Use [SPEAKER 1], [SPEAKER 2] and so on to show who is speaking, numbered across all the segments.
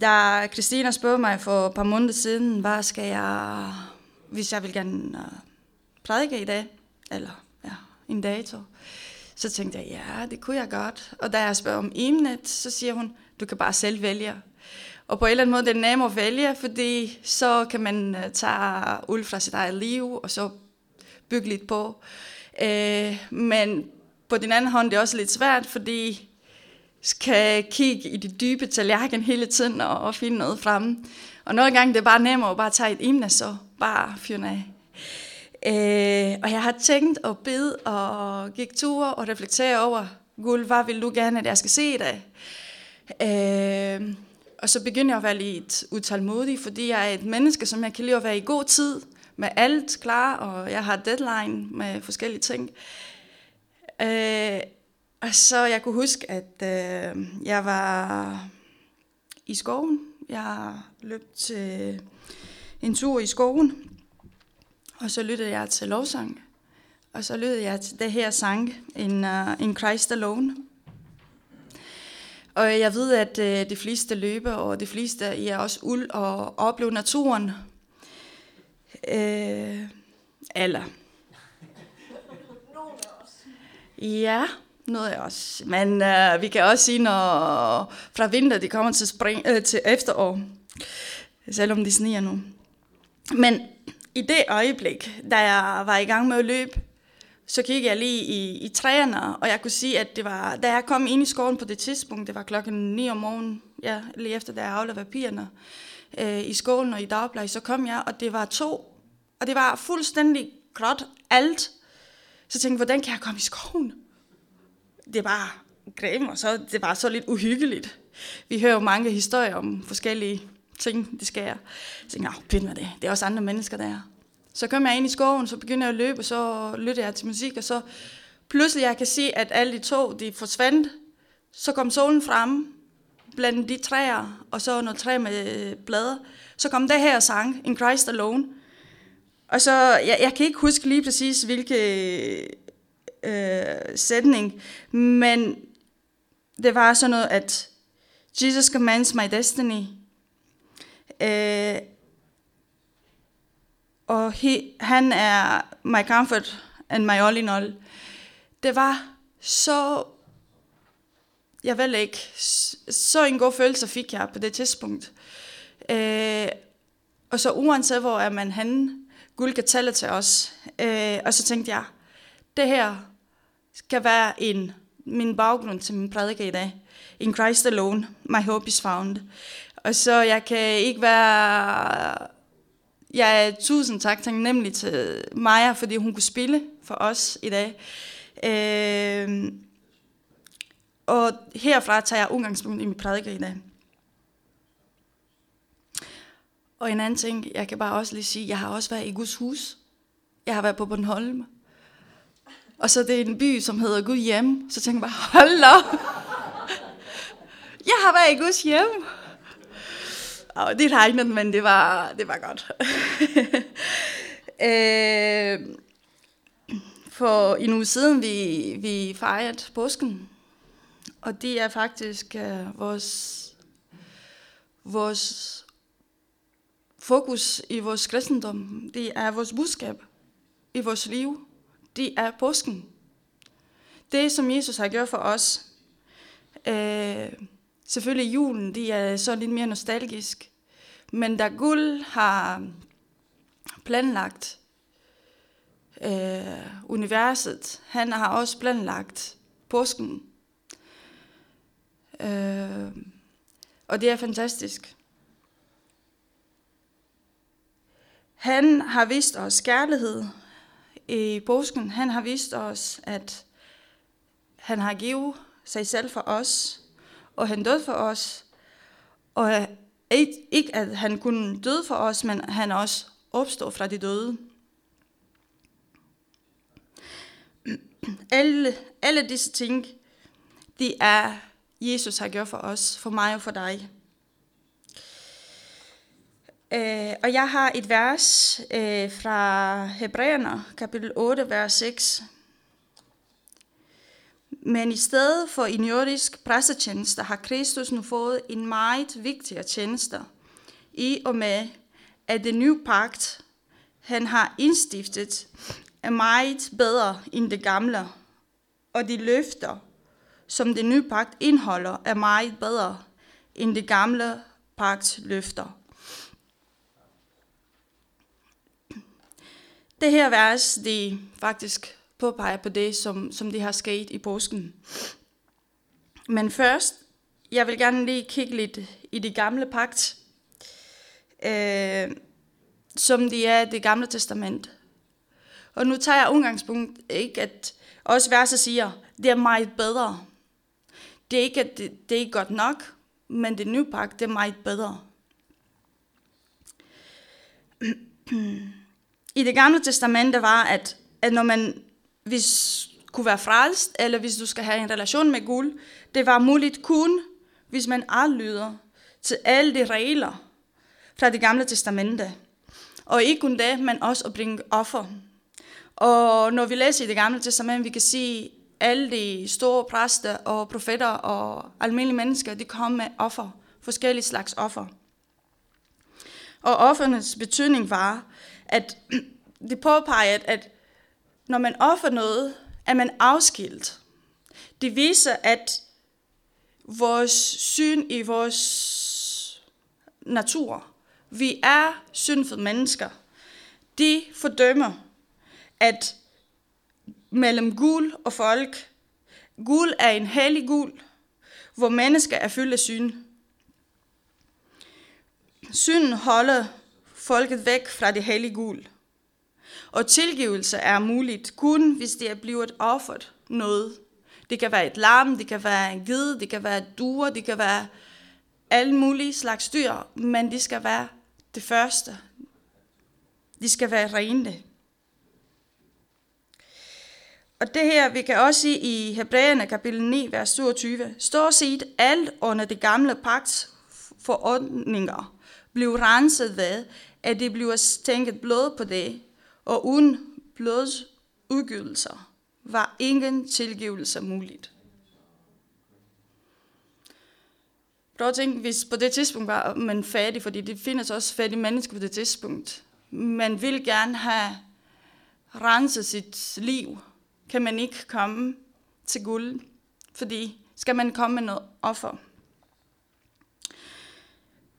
[SPEAKER 1] Da Christina spurgte mig for et par måneder siden, hvad skal jeg, hvis jeg vil gerne uh, prædike i dag, eller ja, en dato, så tænkte jeg, ja, det kunne jeg godt. Og da jeg spørger om emnet, så siger hun, du kan bare selv vælge. Og på en eller anden måde det er det nemmere at vælge, fordi så kan man uh, tage ud fra sit eget liv, og så bygge lidt på. Uh, men på den anden hånd det er også lidt svært, fordi skal kigge i de dybe tallerken hele tiden og, og finde noget frem. Og nogle gange det er bare nemmere at bare tage et emne, så bare fyre af. Øh, og jeg har tænkt og bede og gik ture og reflektere over, Guld, hvad vil du gerne, at jeg skal se i dag? Øh, og så begynder jeg at være lidt utålmodig, fordi jeg er et menneske, som jeg kan lide at være i god tid, med alt klar, og jeg har deadline med forskellige ting. Øh, og så jeg kunne huske, at øh, jeg var i skoven. Jeg løb til en tur i skoven, og så lyttede jeg til lovsang. Og så lyttede jeg til det her sang, en, uh, en Christ Alone. Og jeg ved, at uh, de fleste løber, og de fleste I er også uld og oplever naturen. Uh, eller. Ja, noget af os. Men øh, vi kan også sige, når fra vinter de kommer til, spring, øh, til efterår, selvom de sniger nu. Men i det øjeblik, da jeg var i gang med at løbe, så kiggede jeg lige i, i træerne, og jeg kunne sige, at det var, da jeg kom ind i skoven på det tidspunkt, det var klokken 9 om morgenen, ja, lige efter da jeg afleverede papirerne øh, i skolen og i dagbladet, så kom jeg, og det var to, og det var fuldstændig gråt alt. Så tænkte jeg, hvordan kan jeg komme i skoven? Det var grim, og så, det var så lidt uhyggeligt. Vi hører jo mange historier om forskellige ting, det sker. jeg. Tænkte pyt med det, det er også andre mennesker der. Så kom jeg ind i skoven, så begyndte jeg at løbe, og så lytter jeg til musik, og så pludselig jeg kan se, at alle de to, de forsvandt. Så kom solen frem blandt de træer, og så noget træ med blade. Så kom det her sang, In Christ Alone. Og så, jeg, jeg kan ikke huske lige præcis, hvilke øh, sætning, men det var sådan noget, at Jesus commands my destiny. Øh, og he, han er my comfort and my all in all. Det var så, jeg ved ikke, så en god følelse fik jeg på det tidspunkt. Øh, og så uanset hvor er man henne, Gud kan tale til os. Øh, og så tænkte jeg, det her skal være en, min baggrund til min prædike i dag. In Christ alone, my hope is found. Og så jeg kan ikke være... Jeg er tusind tak nemlig til Maja, fordi hun kunne spille for os i dag. Øh, og herfra tager jeg udgangspunkt i min prædike i dag. Og en anden ting, jeg kan bare også lige sige, jeg har også været i Guds hus. Jeg har været på Bornholm. Og så det er en by, som hedder Gud hjem. Så tænker jeg bare, hold op. Jeg har været i Guds hjem. Og det regnede, men det var, det var godt. øh, for en uge siden, vi, vi fejrede påsken. Og det er faktisk uh, vores, vores fokus i vores kristendom. Det er vores budskab i vores liv. Det er påsken. Det, som Jesus har gjort for os. Øh, selvfølgelig julen, det er så lidt mere nostalgisk. Men da Guld har planlagt øh, universet, han har også planlagt påsken. Øh, og det er fantastisk. Han har vist os kærlighed i påsken. Han har vist os, at han har givet sig selv for os, og han døde for os. Og ikke at han kunne døde for os, men han også opstod fra de døde. Alle, alle disse ting, det er Jesus har gjort for os, for mig og for dig. Øh, og jeg har et vers øh, fra Hebræerne, kapitel 8, vers 6. Men i stedet for en jordisk pressetjeneste har Kristus nu fået en meget vigtigere tjeneste, i og med, at det nye pagt, han har indstiftet, er meget bedre end det gamle, og de løfter, som det nye pagt indeholder, er meget bedre end det gamle pagt løfter. Det her vers, det faktisk påpeger på det, som, som det har sket i påsken. Men først, jeg vil gerne lige kigge lidt i det gamle pagt, øh, som det er det gamle testament. Og nu tager jeg udgangspunkt, ikke at også verset siger, det er meget bedre. Det er ikke, at det, det er ikke godt nok, men det nye pagt, det er meget bedre. I det gamle testamente var, at, at når man hvis kunne være frelst, eller hvis du skal have en relation med Gud, det var muligt kun, hvis man adlyder til alle de regler fra det gamle testamente. Og ikke kun det, men også at bringe offer. Og når vi læser i det gamle testamente, vi kan se, alle de store præster og profeter og almindelige mennesker, de kom med offer, forskellige slags offer. Og offernes betydning var, at det påpeger, at når man offer noget, er man afskilt. Det viser, at vores syn i vores natur, vi er syndfede mennesker, de fordømmer, at mellem gul og folk, gul er en hellig gul, hvor mennesker er fyldt af syn. Synden holder folket væk fra det hellige gul. Og tilgivelse er muligt kun, hvis det er blevet offeret noget. Det kan være et lam, det kan være en ged, det kan være duer, det kan være alle mulige slags dyr, men det skal være det første. De skal være rene. Og det her, vi kan også se i Hebræerne kapitel 9, vers 27, står set alt under det gamle pagt forordninger blev renset ved, at det bliver stænket blod på det, og uden blods udgivelser var ingen tilgivelse muligt. Prøv at tænke, hvis på det tidspunkt var man fattig, fordi det findes også fattige mennesker på det tidspunkt. Man vil gerne have renset sit liv. Kan man ikke komme til guld, fordi skal man komme med noget offer.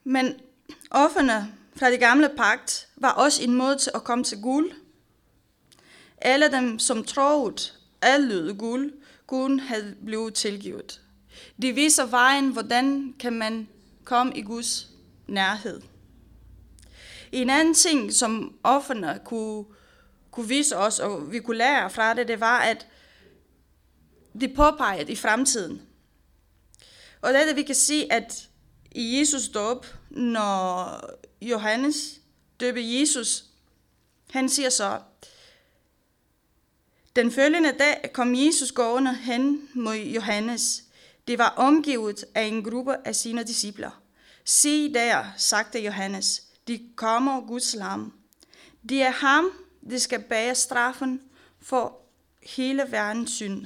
[SPEAKER 1] Men offerne fra det gamle pagt var også en måde til at komme til guld. Alle dem, som troede, alle guld, kun havde blevet tilgivet. De viser vejen, hvordan kan man komme i Guds nærhed. En anden ting, som offerne kunne, kunne vise os, og vi kunne lære fra det, det var, at det påpegede i fremtiden. Og det er det, vi kan sige, at i Jesus dåb, når Johannes døber Jesus, han siger så, den følgende dag kom Jesus gående hen mod Johannes. Det var omgivet af en gruppe af sine discipler. Se der, sagde Johannes, de kommer Guds lam. Det er ham, det skal bære straffen for hele verdens synd.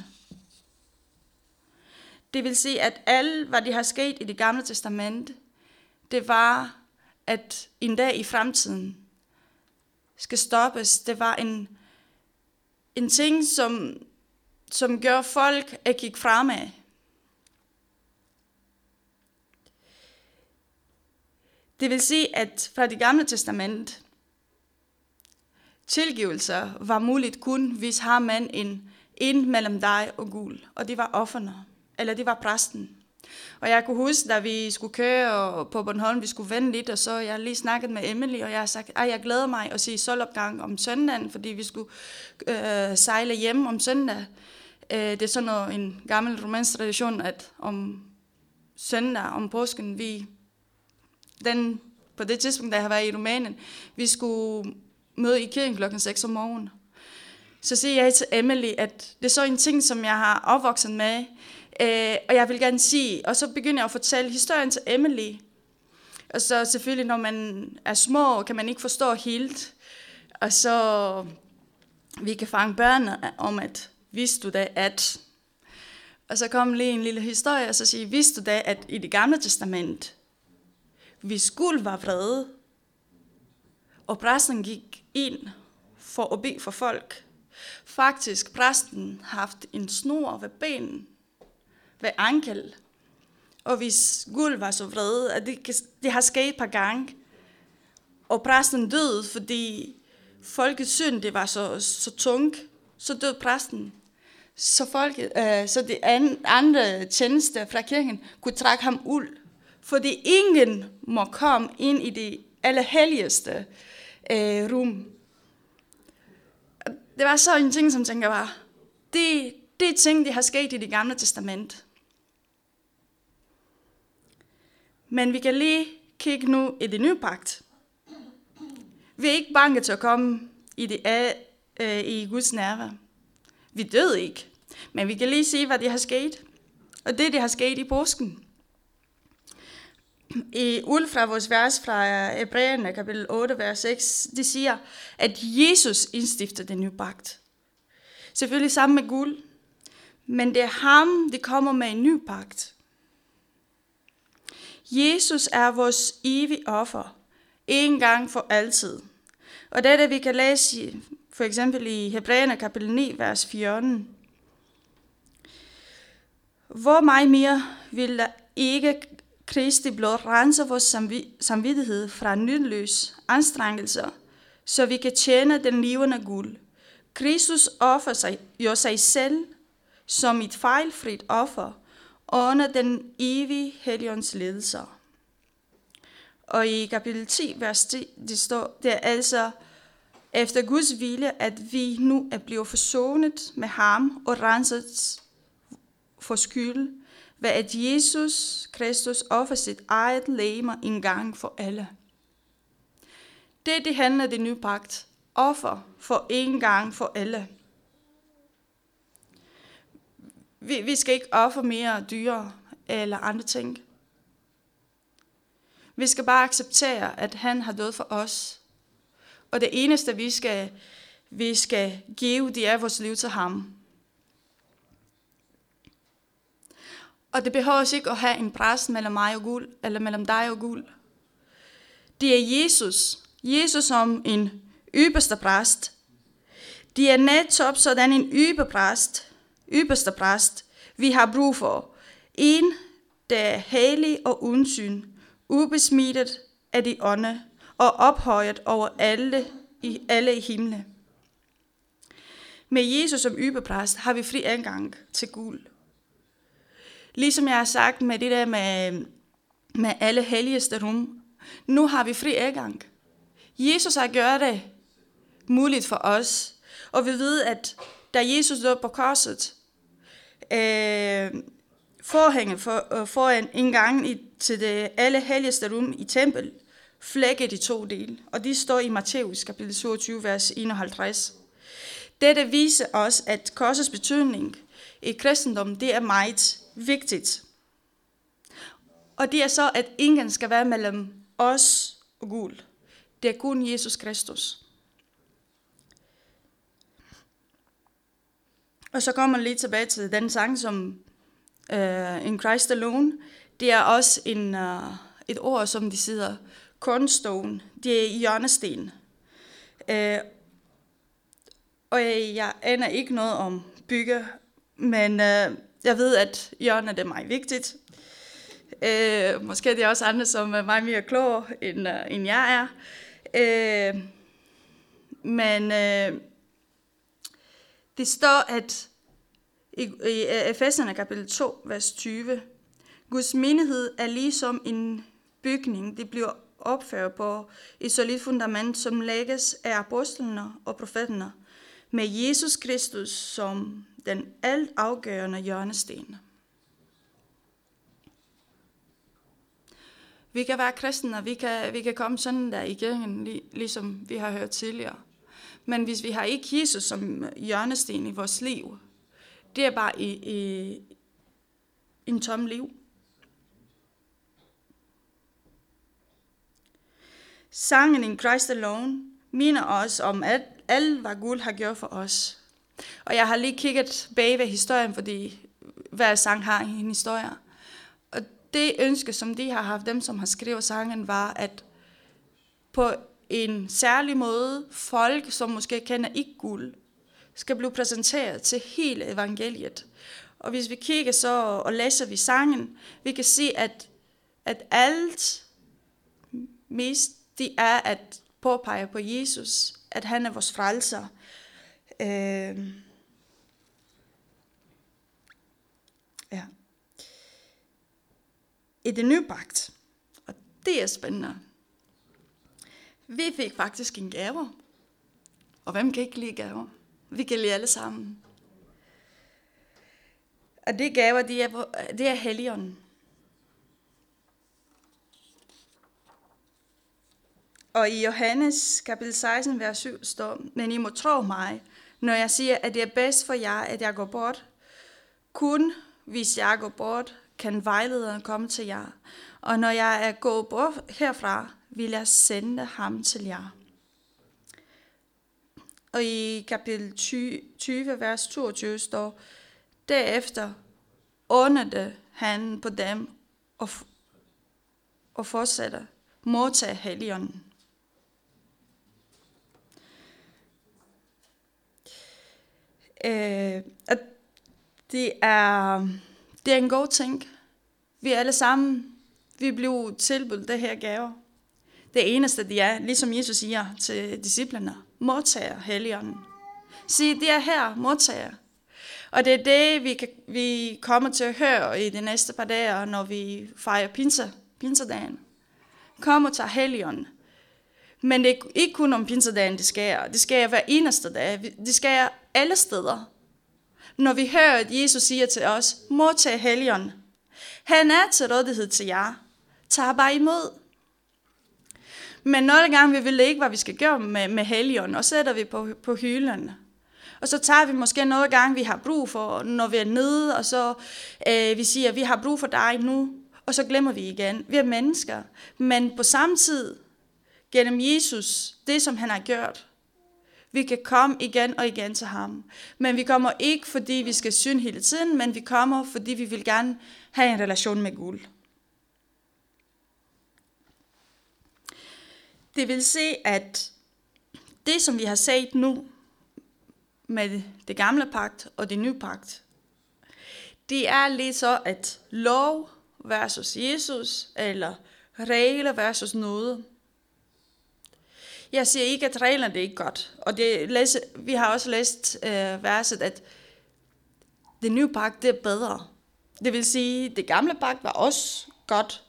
[SPEAKER 1] Det vil sige, at alt, hvad det har sket i det gamle testamente, det var, at en dag i fremtiden skal stoppes. Det var en, en ting, som, som gør folk at kigge fremad. Det vil sige, at fra det gamle testament, tilgivelser var muligt kun, hvis har man en ind mellem dig og Gud, og det var offerne, eller det var præsten. Og jeg kunne huske, da vi skulle køre på Bornholm, vi skulle vende lidt, og så jeg lige snakket med Emily, og jeg har sagt, at jeg glæder mig at se solopgang om søndagen, fordi vi skulle øh, sejle hjem om søndag. Øh, det er sådan noget, en gammel romansk tradition, at om søndag, om påsken, vi, den, på det tidspunkt, da jeg har været i Rumænien, vi skulle møde i kirken klokken 6 om morgenen. Så siger jeg til Emily, at det er så en ting, som jeg har opvokset med, Øh, og jeg vil gerne sige, og så begynder jeg at fortælle historien til Emily. Og så selvfølgelig, når man er små, kan man ikke forstå helt. Og så vi kan fange børn om, at vidste du da, at... Og så kom lige en lille historie, og så siger, vidste du da, at i det gamle testament, hvis guld var vrede, og præsten gik ind for at bede for folk, faktisk præsten haft en snor ved benen, ved ankel, og hvis guld var så vred, at det, det har sket et par gange, og præsten døde, fordi folkets synd det var så, så tung, så døde præsten. Så, folket, øh, så de andre tjenester fra kirken kunne trække ham ud. Fordi ingen må komme ind i det allerhelligste øh, rum. Det var så en ting, som tænker var, det, det er ting, der har sket i det gamle testament. Men vi kan lige kigge nu i det nye pagt. Vi er ikke bange til at komme i, det, øh, i Guds nærvær. Vi døde ikke, men vi kan lige se, hvad det har sket. Og det, det har sket i påsken. I ud fra vores vers fra Hebræerne, kapitel 8, vers 6, det siger, at Jesus indstifter den nye pagt. Selvfølgelig sammen med guld, men det er ham, det kommer med en ny pagt. Jesus er vores evige offer, en gang for altid. Og det er det, vi kan læse i, for eksempel i Hebræerne kapitel 9, vers 14. Hvor meget mere vil der ikke Kristi blod rense vores samvittighed fra nytteløs anstrengelser, så vi kan tjene den levende guld. Kristus offer sig, jo sig selv som et fejlfrit offer under den evige Helions ledelser. Og i kapitel 10, vers 10, det står, det er altså efter Guds vilje, at vi nu er blevet forsonet med ham og renset for skyld, ved at Jesus Kristus offer sit eget læme en gang for alle. Det, det handler det nye pagt. Offer for en gang for alle. Vi, vi skal ikke ofre mere dyre eller andre ting. Vi skal bare acceptere, at han har død for os. Og det eneste, vi skal, vi skal give, det er vores liv til ham. Og det behøver ikke at have en præst mellem mig og guld, eller mellem dig og guld. Det er Jesus. Jesus som en ypperste præst. Det er netop sådan en ypperpræst, ypperste præst, vi har brug for. En, der er hellig og undsyn, ubesmittet af de ånde og ophøjet over alle i, alle i himle. Med Jesus som ypperpræst har vi fri adgang til guld. Ligesom jeg har sagt med det der med, med alle helligeste rum, nu har vi fri adgang. Jesus har gjort det muligt for os. Og vi ved, at da Jesus døde på korset, øh, forhænget for, øh, foran indgangen i, til det alle helligste rum i tempel, flækket i to dele. Og de står i Matthæus kapitel 27, vers 51. Dette viser os, at korsets betydning i kristendommen, det er meget vigtigt. Og det er så, at ingen skal være mellem os og Gud. Det er kun Jesus Kristus. Og så kommer man lige tilbage til den sang, som uh, In Christ Alone. Det er også en, uh, et ord, som de siger, cornerstone. Det er hjørnesten. Uh, og jeg, jeg aner ikke noget om bygge, men uh, jeg ved, at hjørnet er meget vigtigt. Uh, måske er det også andre, som er meget mere klogere, end, uh, end jeg er. Uh, men uh, det står, at i, i Efeserne kapitel 2, vers 20, Guds menighed er ligesom en bygning, det bliver opført på et solidt fundament, som lægges af apostlene og profeterne, med Jesus Kristus som den alt afgørende hjørnesten. Vi kan være kristne, vi kan, vi kan komme sådan der igen, ligesom vi har hørt tidligere. Men hvis vi har ikke Jesus som hjørnesten i vores liv, det er bare i, i en tom liv. Sangen In Christ Alone minder os om at alt, hvad Gud har gjort for os. Og jeg har lige kigget bag ved historien, fordi hver sang har en historie. Og det ønske, som de har haft, dem som har skrevet sangen, var, at på en særlig måde, folk, som måske kender ikke guld, skal blive præsenteret til hele evangeliet. Og hvis vi kigger så og læser vi sangen, vi kan se, at, at alt mest det er at påpege på Jesus, at han er vores frelser. Øh, ja. I det nye pagt, og det er spændende, vi fik faktisk en gave. Og hvem kan ikke lide gaver? Vi kan lide alle sammen. Og det gaver, det er, det er helligånden. Og i Johannes kapitel 16, vers 7 står, men I må tro mig, når jeg siger, at det er bedst for jer, at jeg går bort. Kun hvis jeg går bort, kan vejlederen komme til jer. Og når jeg er gået bort herfra, vil jeg sende ham til jer. Og i kapitel 20, vers 22 står, derefter åndede han på dem og, og fortsætter, modtage helligånden. Øh, at det er, det er en god ting. Vi alle sammen, vi blev tilbudt det her gave. Det eneste, de er, ligesom Jesus siger til disciplerne, modtager helligånden. Sig, det er her, modtager. Og det er det, vi, kan, vi kommer til at høre i de næste par dage, når vi fejrer pinse, pinsedagen. Kom og tag helligånden. Men det er ikke kun om pinsedagen, det sker. Det sker hver eneste dag. Det sker alle steder. Når vi hører, at Jesus siger til os, modtag helligånden. Han er til rådighed til jer tager bare imod. Men nogle gange vi vil ikke, hvad vi skal gøre med, med helgen, og sætter vi på, på hylden. Og så tager vi måske noget gang, vi har brug for, når vi er nede, og så øh, vi siger, vi har brug for dig nu, og så glemmer vi igen. Vi er mennesker, men på samme tid, gennem Jesus, det som han har gjort, vi kan komme igen og igen til ham. Men vi kommer ikke, fordi vi skal synde hele tiden, men vi kommer, fordi vi vil gerne have en relation med Gud. Det vil se, at det, som vi har set nu med det gamle pagt og det nye pagt, det er lige så, at lov versus Jesus, eller regler versus noget. Jeg siger ikke, at reglerne det er ikke godt. Og det læse, vi har også læst øh, verset, at det nye pagt det er bedre. Det vil sige, det gamle pagt var også godt,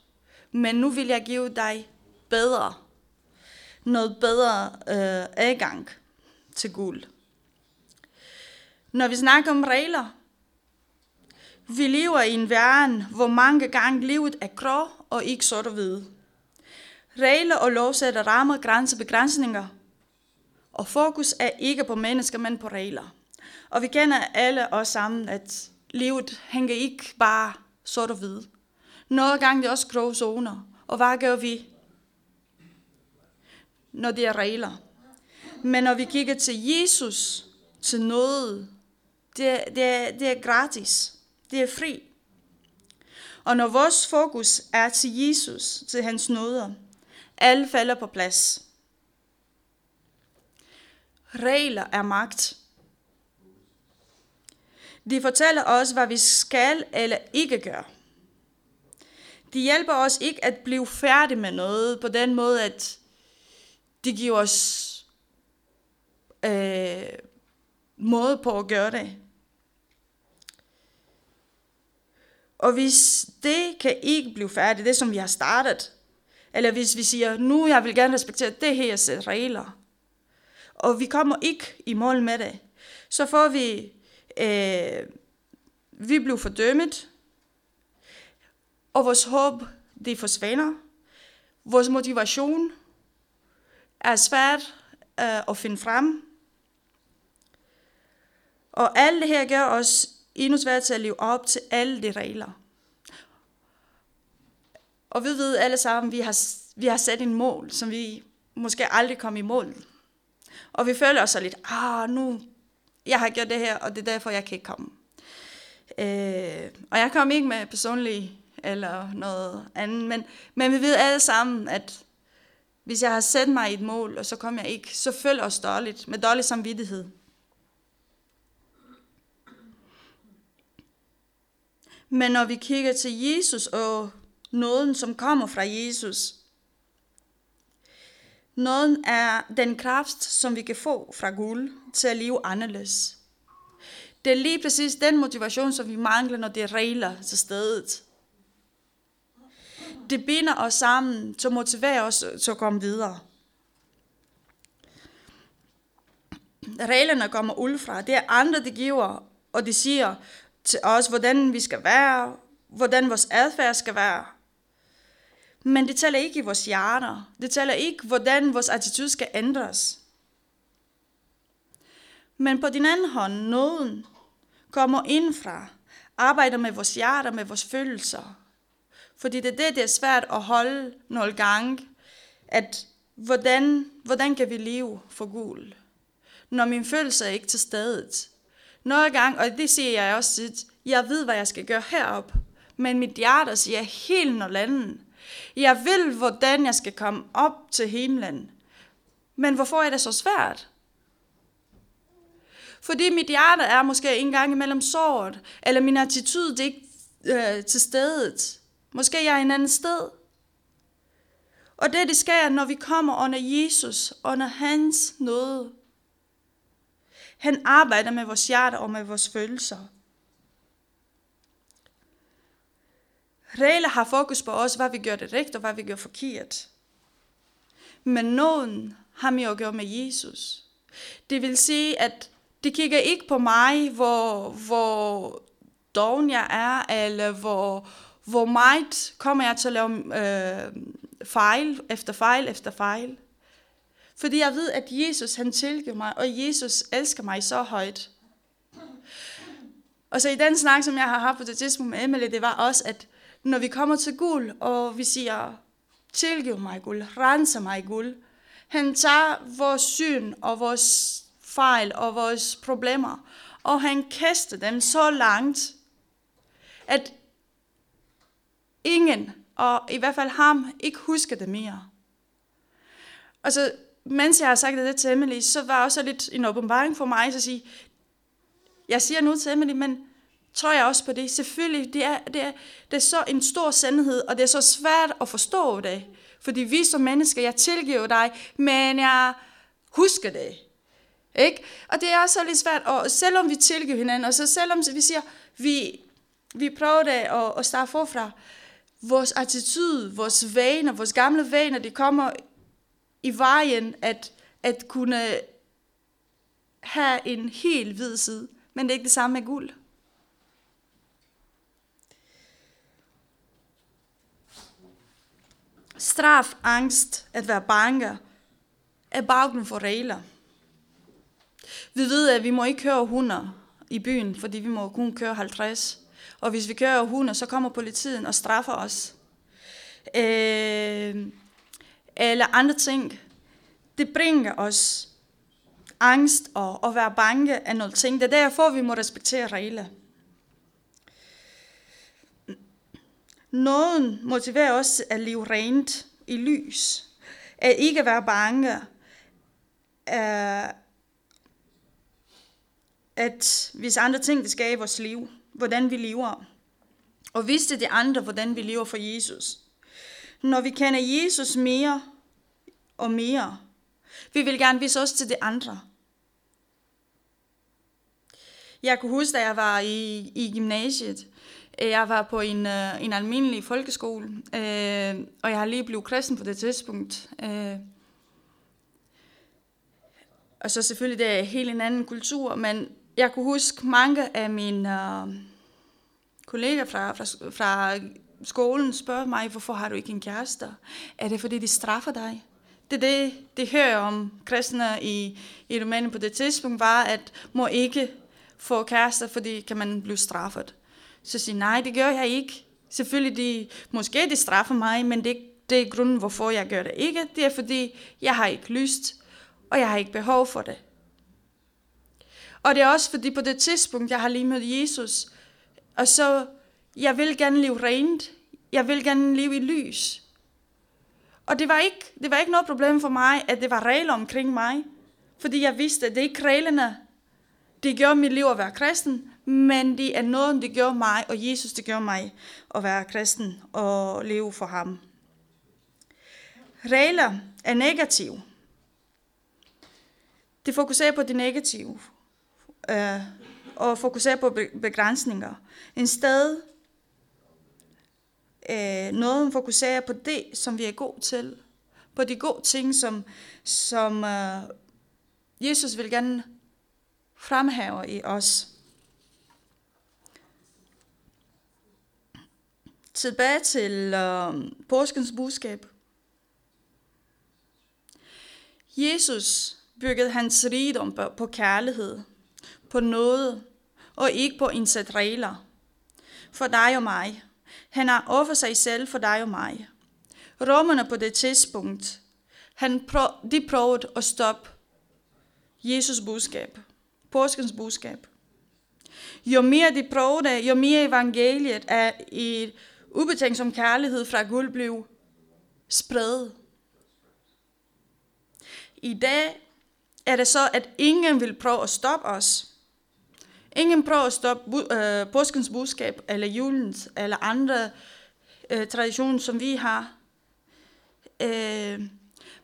[SPEAKER 1] men nu vil jeg give dig bedre noget bedre øh, adgang til guld. Når vi snakker om regler, vi lever i en verden, hvor mange gange livet er grå og ikke sort og hvide. Regler og lov sætter rammer, grænser, begrænsninger. Og fokus er ikke på mennesker, men på regler. Og vi kender alle os sammen, at livet hænger ikke bare sort og hvid. Nogle gange det er også grå zoner. Og hvad gør vi? Når det er regler. Men når vi kigger til Jesus, til noget, det, det, er, det er gratis. Det er fri. Og når vores fokus er til Jesus, til hans nåder, alle falder på plads. Regler er magt. De fortæller os, hvad vi skal eller ikke gøre. De hjælper os ikke at blive færdige med noget på den måde, at det giver os øh, måde på at gøre det. Og hvis det kan ikke blive færdigt, det som vi har startet, eller hvis vi siger, nu jeg vil gerne respektere det her sæt regler, og vi kommer ikke i mål med det, så får vi, øh, vi bliver fordømmet, og vores håb, det forsvinder. Vores motivation, er svært øh, at finde frem. Og alt det her gør os endnu sværere til at leve op til alle de regler. Og vi ved alle sammen, vi har, vi har sat en mål, som vi måske aldrig kom i mål. Og vi føler os så lidt, ah, nu, jeg har gjort det her, og det er derfor, jeg kan ikke komme. Øh, og jeg kom ikke med personlig eller noget andet, men, men vi ved alle sammen, at hvis jeg har sat mig i et mål, og så kommer jeg ikke, så føler os dårligt, med dårlig samvittighed. Men når vi kigger til Jesus og nåden, som kommer fra Jesus, nåden er den kraft, som vi kan få fra Gud til at leve anderledes. Det er lige præcis den motivation, som vi mangler, når det regler til stedet. Det binder os sammen til at motivere os til at komme videre. Reglerne kommer udefra. Det er andre, der giver, og de siger til os, hvordan vi skal være, hvordan vores adfærd skal være. Men det tæller ikke i vores hjerter. Det tæller ikke, hvordan vores attitude skal ændres. Men på din anden hånd, nåden kommer indfra, arbejder med vores hjerter, med vores følelser. Fordi det er det, det er svært at holde nogle gange, at hvordan, hvordan kan vi leve for gul, når min følelse er ikke til stedet. Nogle gange, og det siger jeg også tit, jeg ved, hvad jeg skal gøre herop, men mit hjerte siger helt noget andet. Jeg vil, hvordan jeg skal komme op til himlen. Men hvorfor er det så svært? Fordi mit hjerte er måske en gang imellem såret, eller min attitude det er ikke øh, til stedet. Måske jeg er en anden sted. Og det, det sker, når vi kommer under Jesus, under hans nåde. Han arbejder med vores hjerte og med vores følelser. Regler har fokus på os, hvad vi gør det rigtigt og hvad vi gør forkert. Men nåden har mere at gøre med Jesus. Det vil sige, at det kigger ikke på mig, hvor, hvor doven jeg er, eller hvor, hvor meget kommer jeg til at lave øh, fejl efter fejl efter fejl. Fordi jeg ved, at Jesus han tilgiver mig, og Jesus elsker mig så højt. Og så i den snak, som jeg har haft på det tidspunkt med Emily, det var også, at når vi kommer til guld, og vi siger, tilgiv mig guld, renser mig guld, han tager vores syn og vores fejl og vores problemer, og han kaster dem så langt, at ingen, og i hvert fald ham, ikke husker det mere. Og så, mens jeg har sagt det til Emily, så var også lidt en åbenbaring for mig, at sige, jeg siger nu til Emily, men tror jeg også på det. Selvfølgelig, det er, det, er, det er så en stor sandhed, og det er så svært at forstå det. Fordi vi som mennesker, jeg tilgiver dig, men jeg husker det. Ikke? Og det er også lidt svært, og selvom vi tilgiver hinanden, og så selvom vi siger, vi, vi prøver det at, at starte forfra, vores attitude, vores vaner, vores gamle vaner, de kommer i vejen at, at kunne have en helt hvid side. Men det er ikke det samme med guld. Straf, angst, at være bange, er baggrunden for regler. Vi ved, at vi må ikke køre 100 i byen, fordi vi må kun køre 50. Og hvis vi kører 100, så kommer politiet og straffer os. Øh, eller andre ting. Det bringer os angst og at være bange af nogle ting. Det er derfor, vi må respektere regler. Nåden motiverer os at leve rent i lys. At ikke være bange. At hvis andre ting, det skal i vores liv, hvordan vi lever. Og vise de andre, hvordan vi lever for Jesus. Når vi kender Jesus mere og mere, vi vil gerne vise os til de andre. Jeg kunne huske, da jeg var i, i gymnasiet, jeg var på en, øh, en almindelig folkeskole, øh, og jeg har lige blevet kristen på det tidspunkt. Øh. og så selvfølgelig det er helt en anden kultur, men jeg kunne huske mange af mine øh, kolleger fra, fra, fra skolen spørger mig, hvorfor har du ikke en kæreste? Er det fordi, de straffer dig? Det er det, det hører om kristne i, i Rumænien på det tidspunkt, var, at må ikke få kærester, fordi kan man blive straffet. Så siger nej, det gør jeg ikke. Selvfølgelig, de, måske de straffer mig, men det, det er grunden, hvorfor jeg gør det ikke. Det er fordi, jeg har ikke lyst, og jeg har ikke behov for det. Og det er også fordi på det tidspunkt, jeg har lige mødt Jesus, Og så, jeg vil gerne leve rent. Jeg vil gerne leve i lys. Og det var ikke, det var ikke noget problem for mig, at det var regler omkring mig. Fordi jeg vidste, at det er ikke reglerne, det gør mit liv at være kristen, men det er noget, det gjorde mig, og Jesus, det gjorde mig at være kristen og leve for ham. Regler er negative. Det fokuserer på det negative, øh, og fokusere på begrænsninger. En sted øh, noget fokuserer på det, som vi er god til. På de gode ting, som, som øh, Jesus vil gerne fremhæve i os. Tilbage til øh, påskens budskab. Jesus byggede hans rigdom på, på kærlighed, på noget, og ikke på indsat regler. For dig og mig. Han har offer sig selv for dig og mig. Romerne på det tidspunkt, han prøv, de prøvede at stoppe Jesus budskab, påskens budskab. Jo mere de prøvede, jo mere evangeliet er i ubetænkt som kærlighed fra Gud blev spredt. I dag er det så, at ingen vil prøve at stoppe os. Ingen prøver at stoppe bu- øh, påskens budskab, eller julens, eller andre øh, traditioner, som vi har. Øh,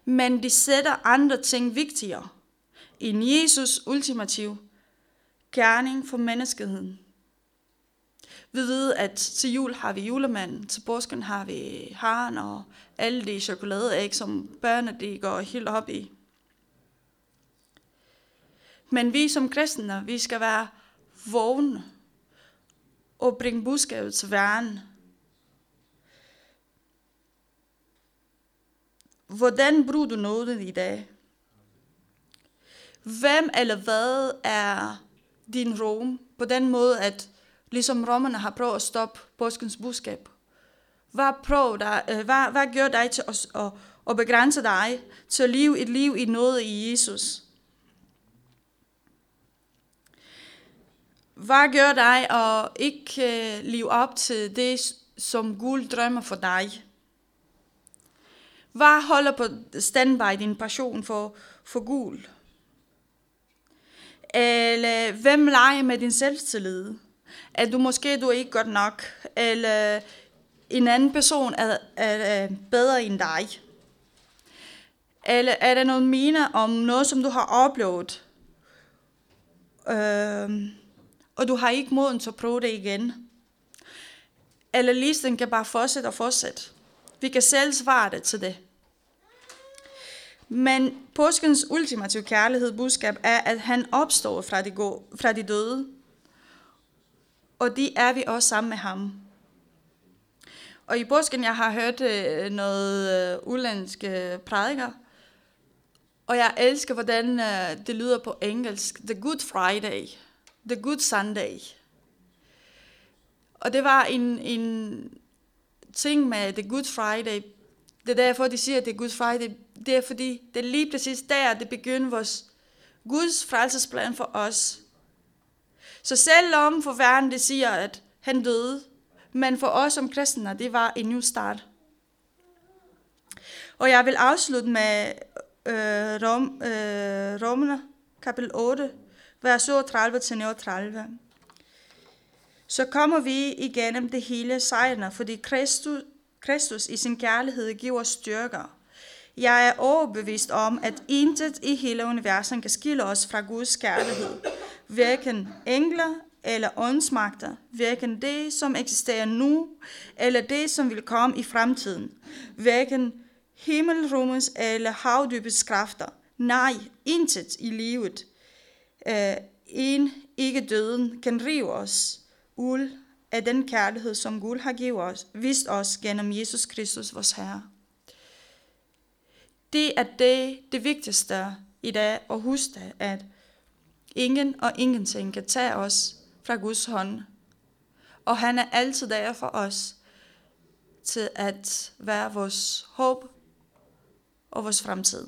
[SPEAKER 1] men de sætter andre ting vigtigere end Jesus ultimativ gerning for menneskeheden. Vi ved, at til jul har vi julemanden, til påsken har vi haren og alle de chokoladeæg, som børnene de går helt op i. Men vi som kristne, vi skal være vågne og bringe budskabet til verden. Hvordan bruger du nåden i dag? Hvem eller hvad er din rom på den måde, at ligesom romerne har prøvet at stoppe påskens budskab? Hvad, prøv dig, øh, hvad, hvad gør dig til at, at, at begrænse dig til at leve et liv i noget i Jesus? Hvad gør dig at ikke uh, leve op til det, som Gud drømmer for dig? Hvad holder på standby din passion for, for Gud? Eller hvem leger med din selvtillid? At du måske du er ikke godt nok, eller en anden person er, er, er bedre end dig? Eller er der noget mener om noget, som du har oplevet? Øh, og du har ikke moden til at prøve det igen. Eller listen kan bare fortsætte og fortsætte. Vi kan selv svare det til det. Men påskens ultimative kærlighed budskab er, at han opstår fra de, gode, fra de døde. Og det er vi også sammen med ham. Og i påsken, jeg har hørt øh, noget øh, prædiker, og jeg elsker, hvordan øh, det lyder på engelsk. The Good Friday. The Good Sunday. Og det var en, en ting med The Good Friday. Det er derfor, de siger, at det er Good Friday. Det er fordi, det er lige præcis der, det begynder vores Guds frelsesplan for os. Så selvom for verden det siger, at han døde, men for os som kristne, det var en ny start. Og jeg vil afslutte med øh, Rom, øh, Romerne, kapitel 8, vers 37-39. Så kommer vi igennem det hele sejrende, fordi Kristus, Kristus i sin kærlighed giver styrker. Jeg er overbevist om, at intet i hele universet kan skille os fra Guds kærlighed. Hverken engler eller åndsmagter, hverken det, som eksisterer nu, eller det, som vil komme i fremtiden. Hverken himmelrummets eller havdybets kræfter. Nej, intet i livet øh, en ikke døden kan rive os ud af den kærlighed, som Gud har givet os, vist os gennem Jesus Kristus, vores Herre. Det er det, det vigtigste i dag at huske, at ingen og ingenting kan tage os fra Guds hånd. Og han er altid der for os til at være vores håb og vores fremtid.